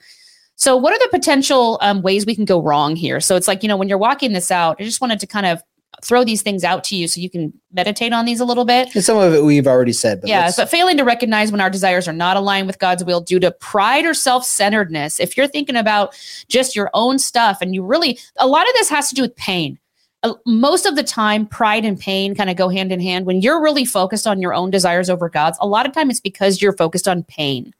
Speaker 1: So, what are the potential um, ways we can go wrong here? So, it's like you know, when you're walking this out, I just wanted to kind of throw these things out to you so you can meditate on these a little bit.
Speaker 2: and some of it we've already said but
Speaker 1: Yeah, but failing to recognize when our desires are not aligned with God's will due to pride or self centeredness. If you're thinking about just your own stuff and you really, a lot of this has to do with pain. Uh, Most of the time, pride and pain kind of go hand in hand. When you're really focused on your own desires over God's, a lot of time it's because you're focused on pain,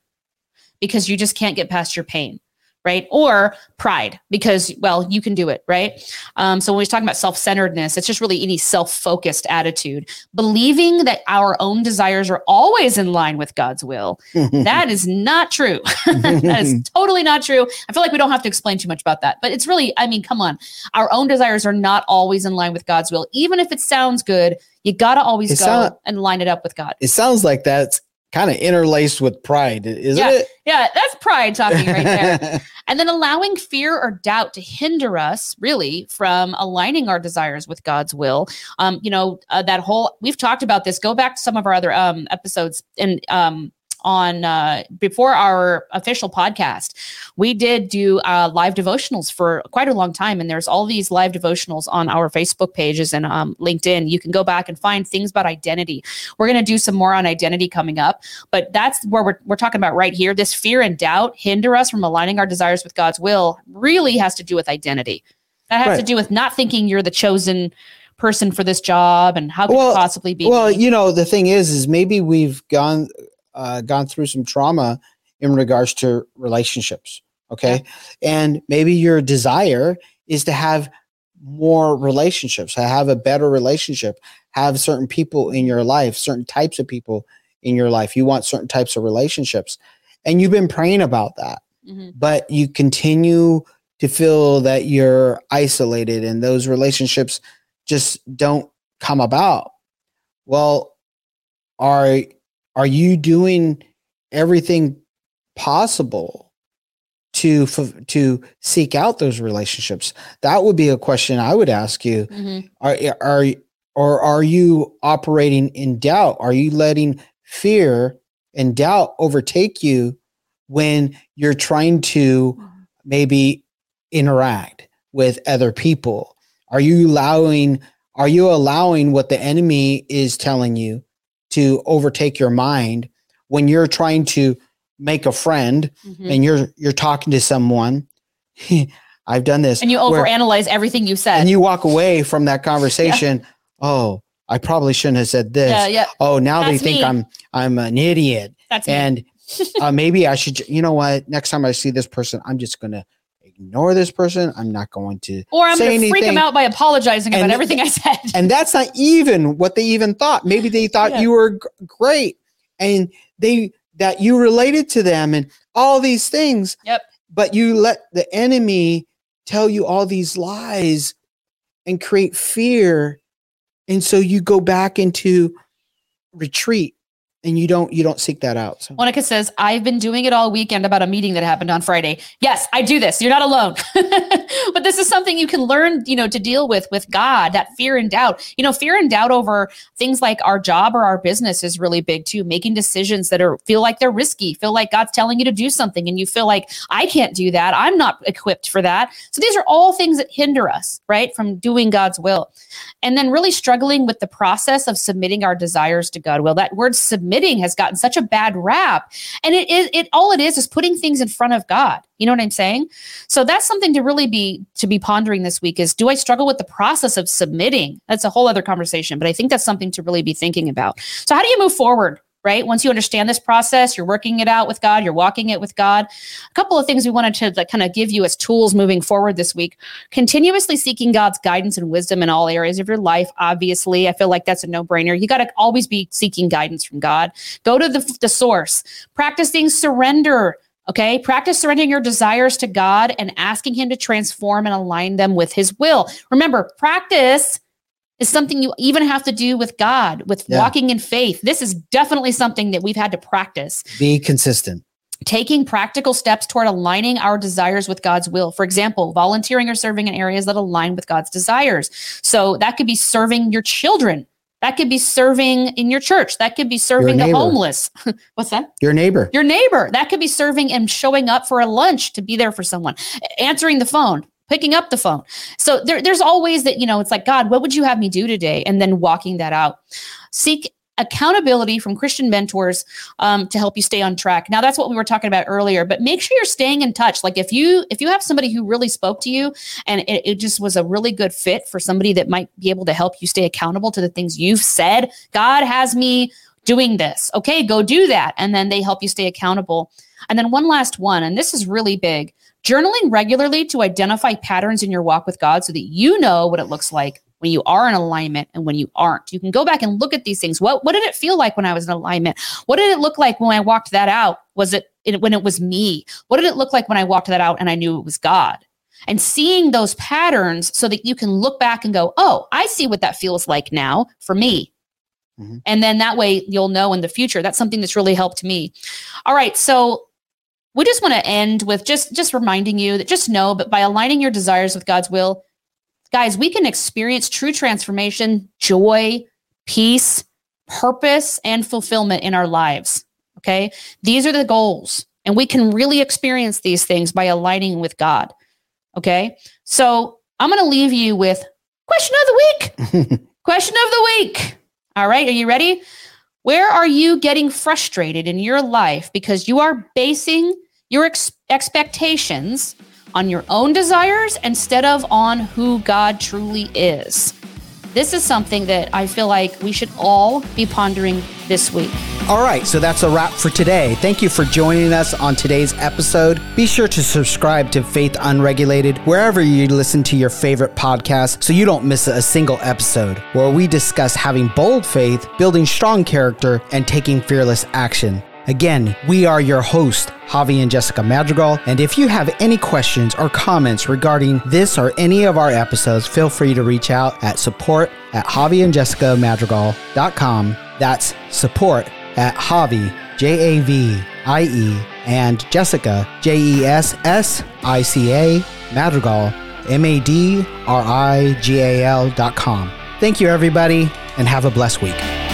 Speaker 1: because you just can't get past your pain. Right. Or pride because, well, you can do it. Right. Um, so when we're talking about self centeredness, it's just really any self focused attitude believing that our own desires are always in line with God's will. That is not true. that is totally not true. I feel like we don't have to explain too much about that, but it's really, I mean, come on. Our own desires are not always in line with God's will. Even if it sounds good, you got to always
Speaker 2: It
Speaker 1: go
Speaker 2: sound-
Speaker 1: and line it up with God.
Speaker 2: it sounds like that's kind of interlaced with pride isn't
Speaker 1: Yeah,
Speaker 2: it?
Speaker 1: Yeah, that's pride talking right there. and then allowing fear or doubt to hinder us really from aligning our desires with god's will. Um you know uh, that whole we've talked about this. Go back to some of our other um episodes and um on uh before our official podcast we did do uh live devotionals for quite a long time. And there's all these live devotionals on our facebook pages and um linkedin. You can go back and find things about identity. We're going to do some more on identity coming up but that's where we're, we're talking about right here. This fear and doubt hinder us from aligning our desires with god's will really has to do with identity. That has to do with not thinking you're the chosen person for this job and how could
Speaker 2: Well-
Speaker 1: it possibly be?
Speaker 2: well you know the thing is is maybe we've gone uh, gone through some trauma in regards to relationships okay? And maybe your desire is to have more relationships to have a better relationship have certain people in your life certain types of people in your life. You want certain types of relationships. And you've been praying about that
Speaker 1: Mhm.
Speaker 2: but you continue to feel that you're isolated and those relationships just don't come about. Well are are you doing everything possible to f- to seek out those relationships? That would be a question i would ask you.
Speaker 1: Mhm.
Speaker 2: are are or are you operating in doubt? Are you letting fear and doubt overtake you when you're trying to maybe interact with other people? Are you allowing are you allowing what the enemy is telling you to overtake your mind when you're trying to make a friend
Speaker 1: Mhm.
Speaker 2: and you're you're talking to someone. I've done this
Speaker 1: and you
Speaker 2: where-
Speaker 1: overanalyze everything you said.
Speaker 2: And you walk away from that conversation oh i probably shouldn't have said this.
Speaker 1: Yeah yeah.
Speaker 2: Oh now they think
Speaker 1: me.
Speaker 2: i'm i'm an idiot.
Speaker 1: That's me.
Speaker 2: and uh, maybe i should you know what? Next time i see this person i'm just gonna ignore this person. I'm not going to
Speaker 1: Or I'm
Speaker 2: say
Speaker 1: going to freak them out by apologizing about
Speaker 2: And-
Speaker 1: everything I said.
Speaker 2: and that's not even what they even thought maybe they thought
Speaker 1: Yeah.
Speaker 2: you were g- great and they that you related to them and all these things
Speaker 1: Yep.
Speaker 2: but you let the enemy tell you all these lies and create fear and so you go back into retreat and you don't you don't seek that out so
Speaker 1: Monica says, I've been doing it all weekend about a meeting that happened on Friday. Yes, I do this. You're not alone. but this is something you can learn, you know, to deal with with God, that fear and doubt. You know, fear and doubt over things like our job or our business is really big too. Making decisions that are feel like they're risky, feel like God's telling you to do something and you feel like I can't do that. I'm not equipped for that. So these are all things that hinder us, right, from doing God's will. And then really struggling with the process of submitting our desires to God. Well, that word has gotten such a bad rap. And it is it all it is is putting things in front of God. You know what I'm saying? So that's something to really be to be pondering this week is do I struggle with the process of submitting? That's a whole other conversation, but I think that's something to really be thinking about. So how do you move forward? Right. Once you understand this process, you're working it out with God, you're walking it with God. A couple of things we wanted to like, kind of give you as tools moving forward this week continuously seeking God's guidance and wisdom in all areas of your life. Obviously, I feel like that's a no brainer. You got to always be seeking guidance from God. Go to the, the source, practicing surrender. Okay, practice surrendering your desires to God and asking Him to transform and align them with His will. Remember, practice is something you even have to do with God, with
Speaker 2: Yeah.
Speaker 1: walking in faith. This is definitely something that we've had to practice
Speaker 2: be consistent
Speaker 1: taking practical steps toward aligning our desires with God's will. For example, volunteering or serving in areas that align with God's desires. So that could be serving your children. That could be serving in your church. That could be serving the homeless. What's that?
Speaker 2: your neighbor
Speaker 1: Your neighbor. That could be serving and showing up for a lunch to be there for someone, answering the phone, picking up the phone. So there, there's always that, you know, it's like, God, what would you have me do today? And then walking that out. Seek accountability from Christian mentors um, to help you stay on track. Now that's what we were talking about earlier, but make sure you're staying in touch. Like if you if you have somebody who really spoke to you and it, it just was a really good fit for somebody that might be able to help you stay accountable to the things you've said, God has me doing this. Okay, go do that. And then they help you stay accountable. And then one last one, and this is really big journaling regularly to identify patterns in your walk with God so that you know what it looks like when you are in alignment and when you aren't. You can go back and look at these things. What what did it feel like when I was in alignment? What did it look like when I walked that out? Was it, it when it was me? What did it look like when I walked that out and I knew it was God? And seeing those patterns so that you can look back and go, "Oh, I see what that feels like now for me."
Speaker 2: Mhm.
Speaker 1: And then that way you'll know in the future. That's something that's really helped me. All right, so we just want to end with just just reminding you that just know but by aligning your desires with God's will, guys, we can experience true transformation, joy, peace, purpose, and fulfillment in our lives. Okay? These are the goals, and we can really experience these things by aligning with God. Okay? So, I'm going to leave you with question of the week. question of the week. All right, are you ready? Where are you getting frustrated in your life because you are basing your ex- expectations on your own desires instead of on who God truly is? This is something that I feel like we should all be pondering this week.
Speaker 2: All right, so that's a wrap for today. Thank you for joining us on today's episode. Be sure to subscribe to Faith Unregulated wherever you listen to your favorite podcast so you don't miss a single episode where we discuss having bold faith, building strong character, and taking fearless action. Again, we are your hosts, Javi and Jessica Madrigal, and if you have any questions or comments regarding this or any of our episodes, feel free to reach out at support at javiandjessicamadrigal.com. That's support at Javi, J A V I E, and Jessica, J E S S I C A, Madrigal, M A D R I G A L dot com. Thank you, everybody, and have a blessed week.